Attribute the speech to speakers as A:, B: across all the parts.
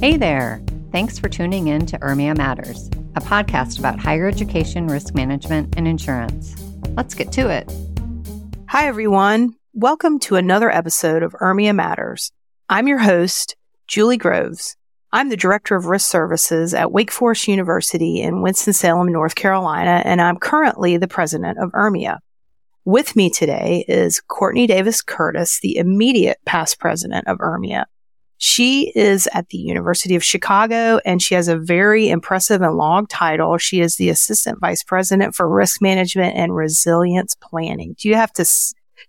A: Hey there. Thanks for tuning in to URMIA Matters, a podcast about higher education, risk management, and insurance. Let's get to it.
B: Hi, everyone. Welcome to another episode of URMIA Matters. I'm your host, Julie Groves. I'm the Director of Risk Services at Wake Forest University in Winston-Salem, North Carolina, and I'm currently the president of URMIA. With me today is Courtney Davis Curtis, the immediate past president of URMIA. She is at the University of Chicago and she has a very impressive and long title. She is the Assistant Vice President for Risk Management and Resilience Planning. Do you have to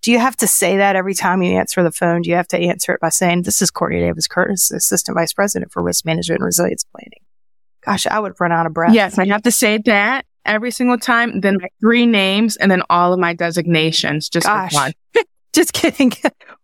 B: do you have to say that every time you answer the phone? Do you have to answer it by saying, This is Courtney Davis Curtis, Assistant Vice President for Risk Management and Resilience Planning? Gosh, I would run out of breath.
C: Yes, I have to say that every single time, then my three names and then all of my designations just
B: Gosh.
C: fun.
B: Just kidding.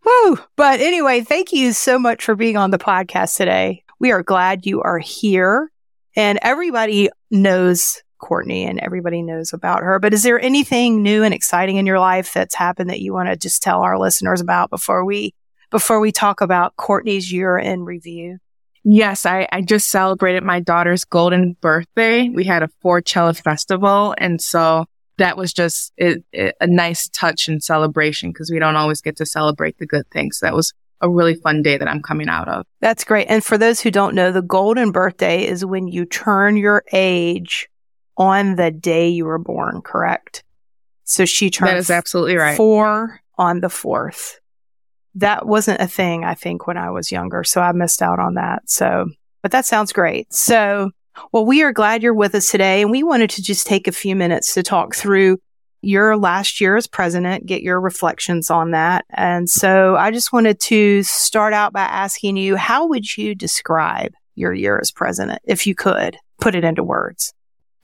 B: Woo. But anyway, thank you so much for being on the podcast today. We are glad you are here and everybody knows Courtney and everybody knows about her. But is there anything new and exciting in your life that's happened that you want to just tell our listeners about before we, before we talk about Courtney's year in review?
C: Yes, I, I just celebrated my daughter's golden birthday. We had a four cello festival. And so that was just it, it, a nice touch and celebration because we don't always get to celebrate the good things. That was a really fun day that I'm coming out of.
B: That's great. And for those who don't know, the golden birthday is when you turn your age on the day you were born, correct? So she turned
C: That is absolutely right.
B: four on the fourth. That wasn't a thing, I think, when I was younger. So I missed out on that. So, but that sounds great. So, well, we are glad you're with us today. And we wanted to just take a few minutes to talk through your last year as president, get your reflections on that. And so I just wanted to start out by asking you, how would you describe your year as president, if you could put it into words?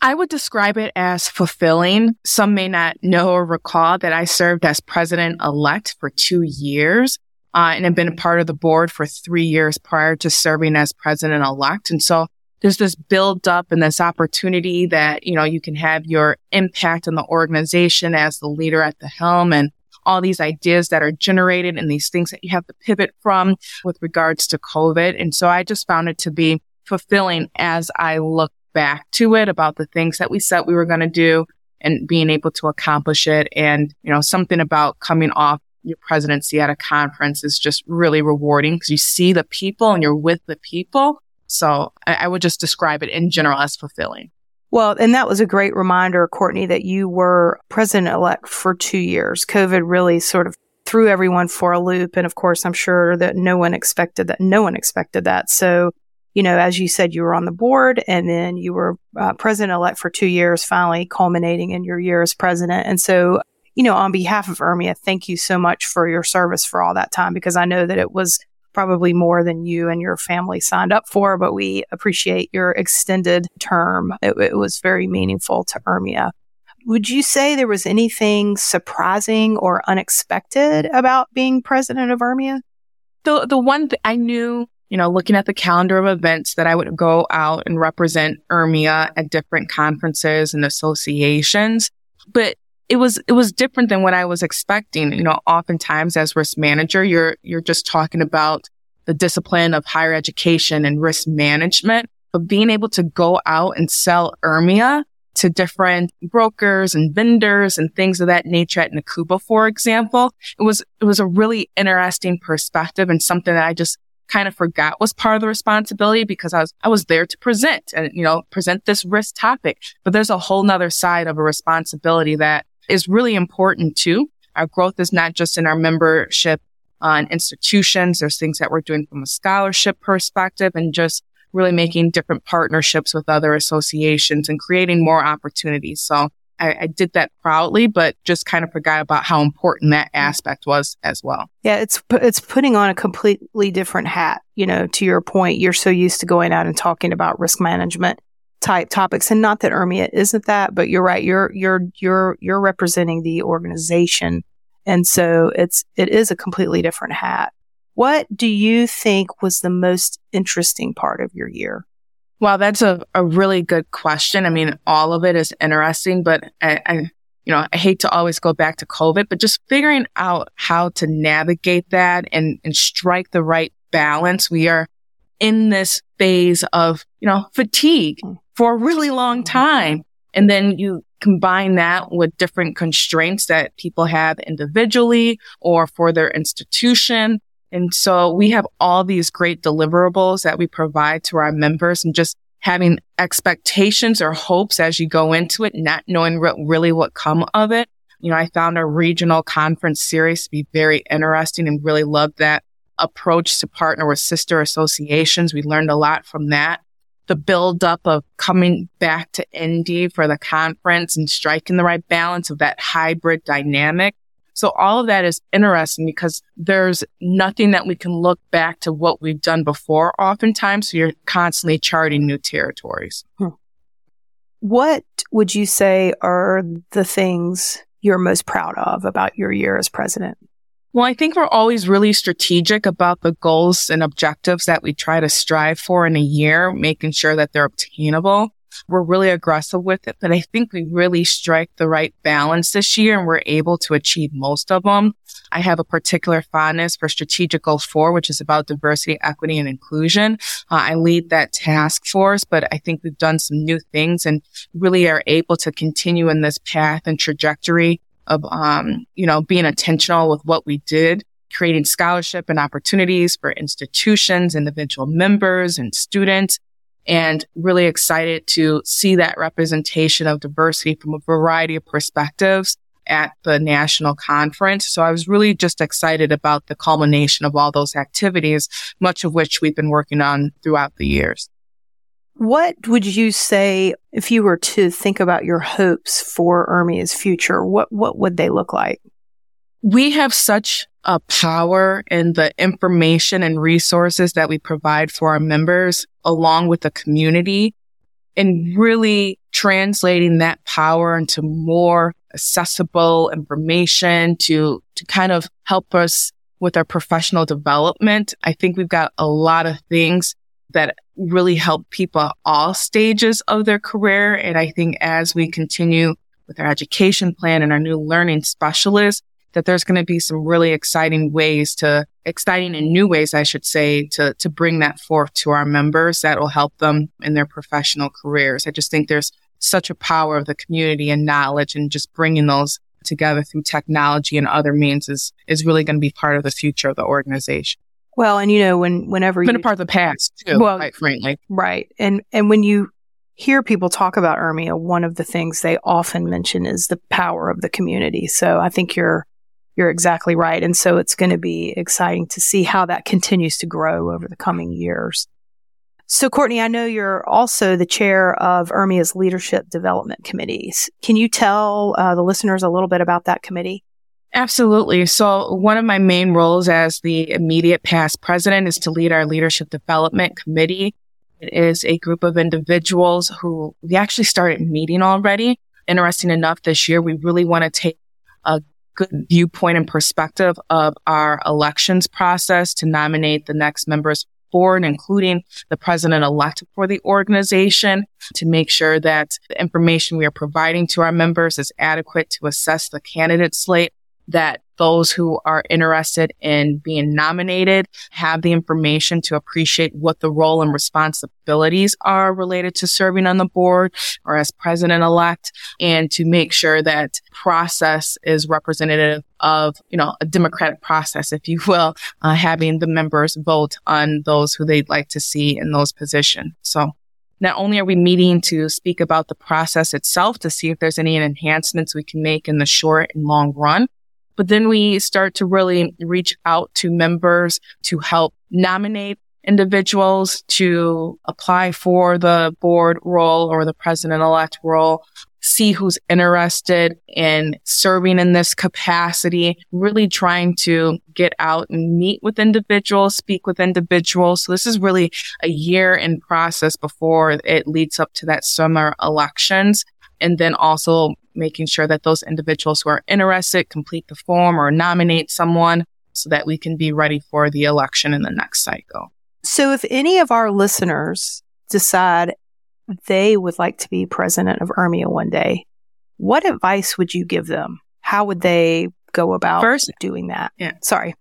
C: I would describe it as fulfilling. Some may not know or recall that I served as president elect for two years. Uh, and have been a part of the board for three years prior to serving as president elect. And so there's this build up and this opportunity that, you know, you can have your impact on the organization as the leader at the helm and all these ideas that are generated and these things that you have to pivot from with regards to COVID. And so I just found it to be fulfilling as I look back to it about the things that we said we were going to do and being able to accomplish it. And, you know, something about coming off your presidency at a conference is just really rewarding because you see the people and you're with the people. So I, I would just describe it in general as fulfilling.
B: Well, and that was a great reminder, Courtney, that you were president elect for two years. COVID really sort of threw everyone for a loop. And of course, I'm sure that no one expected that. No one expected that. So, you know, as you said, you were on the board and then you were uh, president elect for two years, finally culminating in your year as president. And so you know, on behalf of URMIA, thank you so much for your service for all that time because I know that it was probably more than you and your family signed up for, but we appreciate your extended term. It, it was very meaningful to URMIA. Would you say there was anything surprising or unexpected about being president of URMIA?
C: The, the one th- I knew, you know, looking at the calendar of events that I would go out and represent URMIA at different conferences and associations, but it was it was different than what I was expecting. You know, oftentimes as risk manager, you're you're just talking about the discipline of higher education and risk management, but being able to go out and sell URMIA to different brokers and vendors and things of that nature at NACUBO, for example, it was it was a really interesting perspective and something that I just kind of forgot was part of the responsibility because I was, I was there to present and, you know, present this risk topic. But there's a whole nother side of a responsibility that is really important too. Our growth is not just in our membership on institutions. There's things that we're doing from a scholarship perspective and just really making different partnerships with other associations and creating more opportunities. So I, I, did that proudly, but just kind of forgot about how important that aspect was as well.
B: Yeah, it's it's putting on a completely different hat. You know, to your point, you're so used to going out and talking about risk management type topics, and not that URMIA isn't that, but you're right. You're you're you're you're representing the organization, and so it's it is a completely different hat. What do you think was the most interesting part of your year?
C: Well, that's a, a really good question. I mean, all of it is interesting, but I, I, you know, I hate to always go back to COVID, but just figuring out how to navigate that and, and strike the right balance. We are in this phase of, you know, fatigue hmm. for a really long hmm. time. And then you combine that with different constraints that people have individually or for their institution. And so we have all these great deliverables that we provide to our members and just having expectations or hopes as you go into it, not knowing re- really what come of it. You know, I found our regional conference series to be very interesting and really loved that approach to partner with sister associations. We learned a lot from that. The buildup of coming back to Indy for the conference and striking the right balance of that hybrid dynamic. So all of that is interesting because there's nothing that we can look back to what we've done before oftentimes. So you're constantly charting new territories. Hmm.
B: What would you say are the things you're most proud of about your year as president?
C: Well, I think we're always really strategic about the goals and objectives that we try to strive for in a year, making sure that they're obtainable. We're really aggressive with it, but I think we really strike the right balance this year and we're able to achieve most of them. I have a particular fondness for strategic goal four, which is about diversity, equity, and inclusion. Uh, I lead that task force, but I think we've done some new things and really are able to continue in this path and trajectory of, um, you know, being intentional with what we did, creating scholarship and opportunities for institutions, individual members and students, and really excited to see that representation of diversity from a variety of perspectives at the national conference. So I was really just excited about the culmination of all those activities, much of which we've been working on throughout the years.
B: What would you say if you were to think about your hopes for URMIA's future? What what would they look like?
C: We have such a power in the information and resources that we provide for our members along with the community and really translating that power into more accessible information to, to kind of help us with our professional development. I think we've got a lot of things that really help people at all stages of their career. And I think as we continue with our education plan and our new learning specialists, that there's going to be some really exciting ways to, exciting and new ways, I should say, to, to bring that forth to our members that will help them in their professional careers. I just think there's such a power of the community and knowledge and just bringing those together through technology and other means is, is really going to be part of the future of the organization.
B: Well, and you know, when whenever
C: it's been
B: you,
C: a part of the past too, well, quite frankly.
B: Right. And and when you hear people talk about URMIA, one of the things they often mention is the power of the community. So I think you're you're exactly right. And so it's going to be exciting to see how that continues to grow over the coming years. So, Courtney, I know you're also the chair of URMIA's Leadership Development Committees. Can you tell uh, the listeners a little bit about that committee?
C: Absolutely. So one of my main roles as the immediate past president is to lead our leadership development committee. It is a group of individuals who we actually started meeting already. Interesting enough, this year we really want to take a good viewpoint and perspective of our elections process to nominate the next members board, including the president elect for the organization to make sure that the information we are providing to our members is adequate to assess the candidate slate that those who are interested in being nominated have the information to appreciate what the role and responsibilities are related to serving on the board or as president elect and to make sure that process is representative of, you know, a democratic process, if you will, uh, having the members vote on those who they'd like to see in those positions. So not only are we meeting to speak about the process itself to see if there's any enhancements we can make in the short and long run, but then we start to really reach out to members to help nominate individuals to apply for the board role or the president elect role, see who's interested in serving in this capacity, really trying to get out and meet with individuals, speak with individuals. So this is really a year in process before it leads up to that summer elections. And then also making sure that those individuals who are interested complete the form or nominate someone so that we can be ready for the election in the next cycle.
B: So if any of our listeners decide they would like to be president of URMIA one day, what advice would you give them? How would they go about First, doing that?
C: Yeah.
B: Sorry.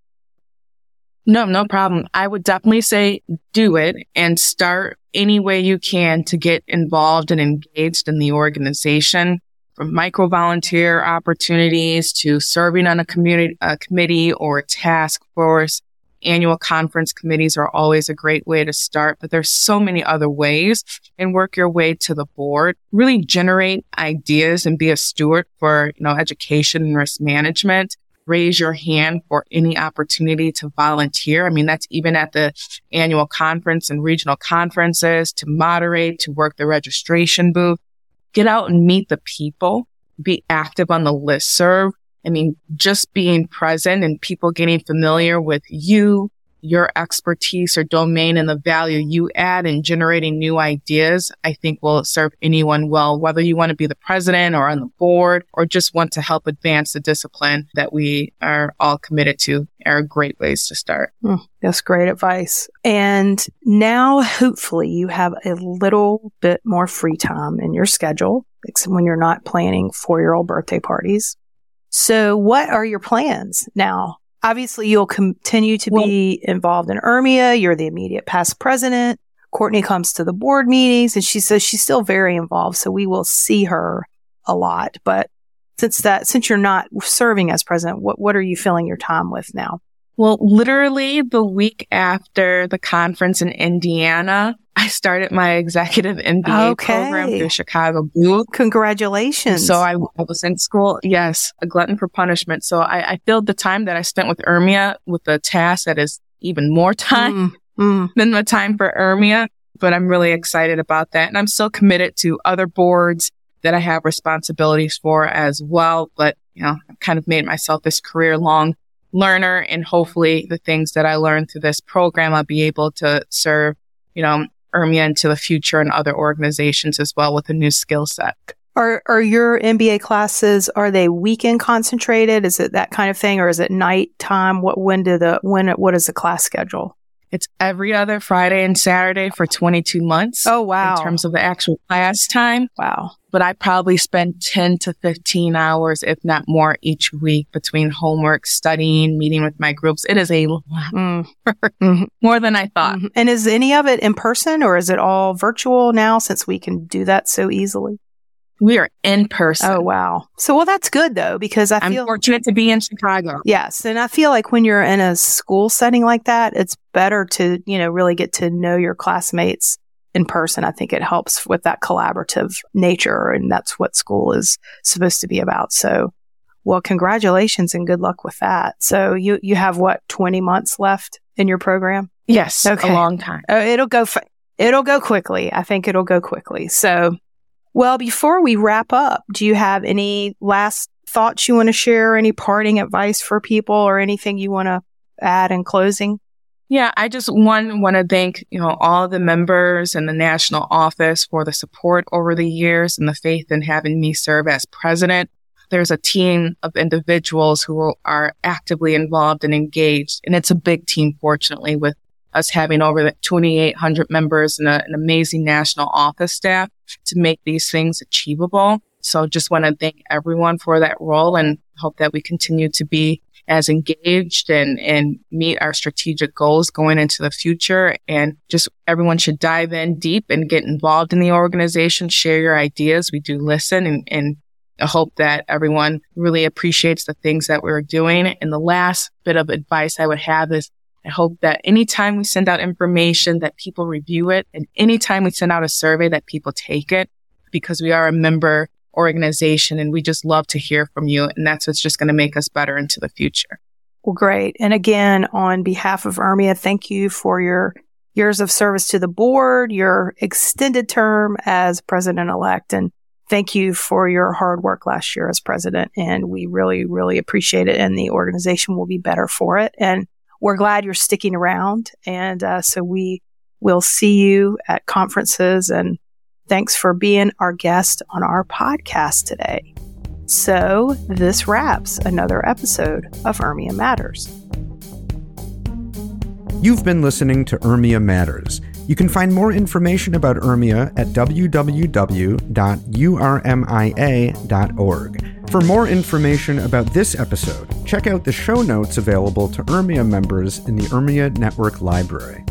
C: No, no problem. I would definitely say do it and start any way you can to get involved and engaged in the organization from micro volunteer opportunities to serving on a community, a committee or a task force. Annual conference committees are always a great way to start, but there's so many other ways and work your way to the board. Really generate ideas and be a steward for, you know, education and risk management raise your hand for any opportunity to volunteer. I mean, that's even at the annual conference and regional conferences to moderate, to work the registration booth get out and meet the people, be active on the list serve. I mean, just being present and people getting familiar with you, your expertise or domain and the value you add in generating new ideas, I think will serve anyone well, whether you want to be the president or on the board or just want to help advance the discipline that we are all committed to are great ways to start.
B: Mm, that's great advice. And now hopefully you have a little bit more free time in your schedule, when you're not planning four year old birthday parties. So what are your plans now obviously you'll continue to well, be involved in URMIA. You're the immediate past president. Courtney comes to the board meetings and she says she's still very involved. So we will see her a lot. But since that, since you're not serving as president, what, what are you filling your time with now?
C: Well, literally the week after the conference in Indiana, I started my executive MBA okay. program through Chicago Booth.
B: Congratulations.
C: So I, I, was in school. Yes, a glutton for punishment. So I, I, filled the time that I spent with URMIA with a task that is even more time mm, mm. than the time for URMIA. But I'm really excited about that. And I'm still committed to other boards that I have responsibilities for as well. But, you know, I've kind of made myself this career long learner and hopefully the things that I learned through this program, I'll be able to serve, you know, URMIA into the future and other organizations as well with a new skill set.
B: Are are your MBA classes are they weekend concentrated? Is it that kind of thing, or is it nighttime? What when do the when what is the class schedule?
C: It's every other Friday and Saturday for 22 months.
B: Oh, wow.
C: In terms of the actual class time.
B: Wow.
C: But I probably spend 10 to 15 hours, if not more, each week between homework, studying, meeting with my groups. It is a lot mm. more than I thought. Mm-hmm.
B: And is any of it in person or is it all virtual now since we can do that so easily?
C: We are in person.
B: Oh wow! So well, that's good though because I
C: I'm
B: feel
C: fortunate to be in Chicago.
B: Yes, and I feel like when you're in a school setting like that, it's better to you know really get to know your classmates in person. I think it helps with that collaborative nature, and that's what school is supposed to be about. So, well, congratulations and good luck with that. So you you have what twenty months left in your program?
C: Yes, okay. a long time.
B: Oh, it'll go. F- it'll go quickly. I think it'll go quickly. So well, before we wrap up, do you have any last thoughts you want to share? Any parting advice for people or anything you want to add in closing?
C: Yeah, I just one want to thank, you know, all the members and the national office for the support over the years and the faith in having me serve as president. There's a team of individuals who are actively involved and engaged. And it's a big team, fortunately, with us having over 2,800 members and a, an amazing national office staff to make these things achievable. So just want to thank everyone for that role and hope that we continue to be as engaged and, and meet our strategic goals going into the future. And just everyone should dive in deep and get involved in the organization, share your ideas. We do listen and, and I hope that everyone really appreciates the things that we're doing. And the last bit of advice I would have is I hope that anytime we send out information that people review it and anytime we send out a survey that people take it because we are a member organization and we just love to hear from you. And that's what's just going to make us better into the future.
B: Well, great. And again, on behalf of URMIA, thank you for your years of service to the board, your extended term as president elect, and thank you for your hard work last year as president. And we really, really appreciate it. And the organization will be better for it. And we're glad you're sticking around. And uh, so we will see you at conferences. And thanks for being our guest on our podcast today. So this wraps another episode of URMIA Matters.
D: You've been listening to URMIA Matters. You can find more information about URMIA at www.urmia.org. For more information about this episode, check out the show notes available to URMIA members in the URMIA Network Library.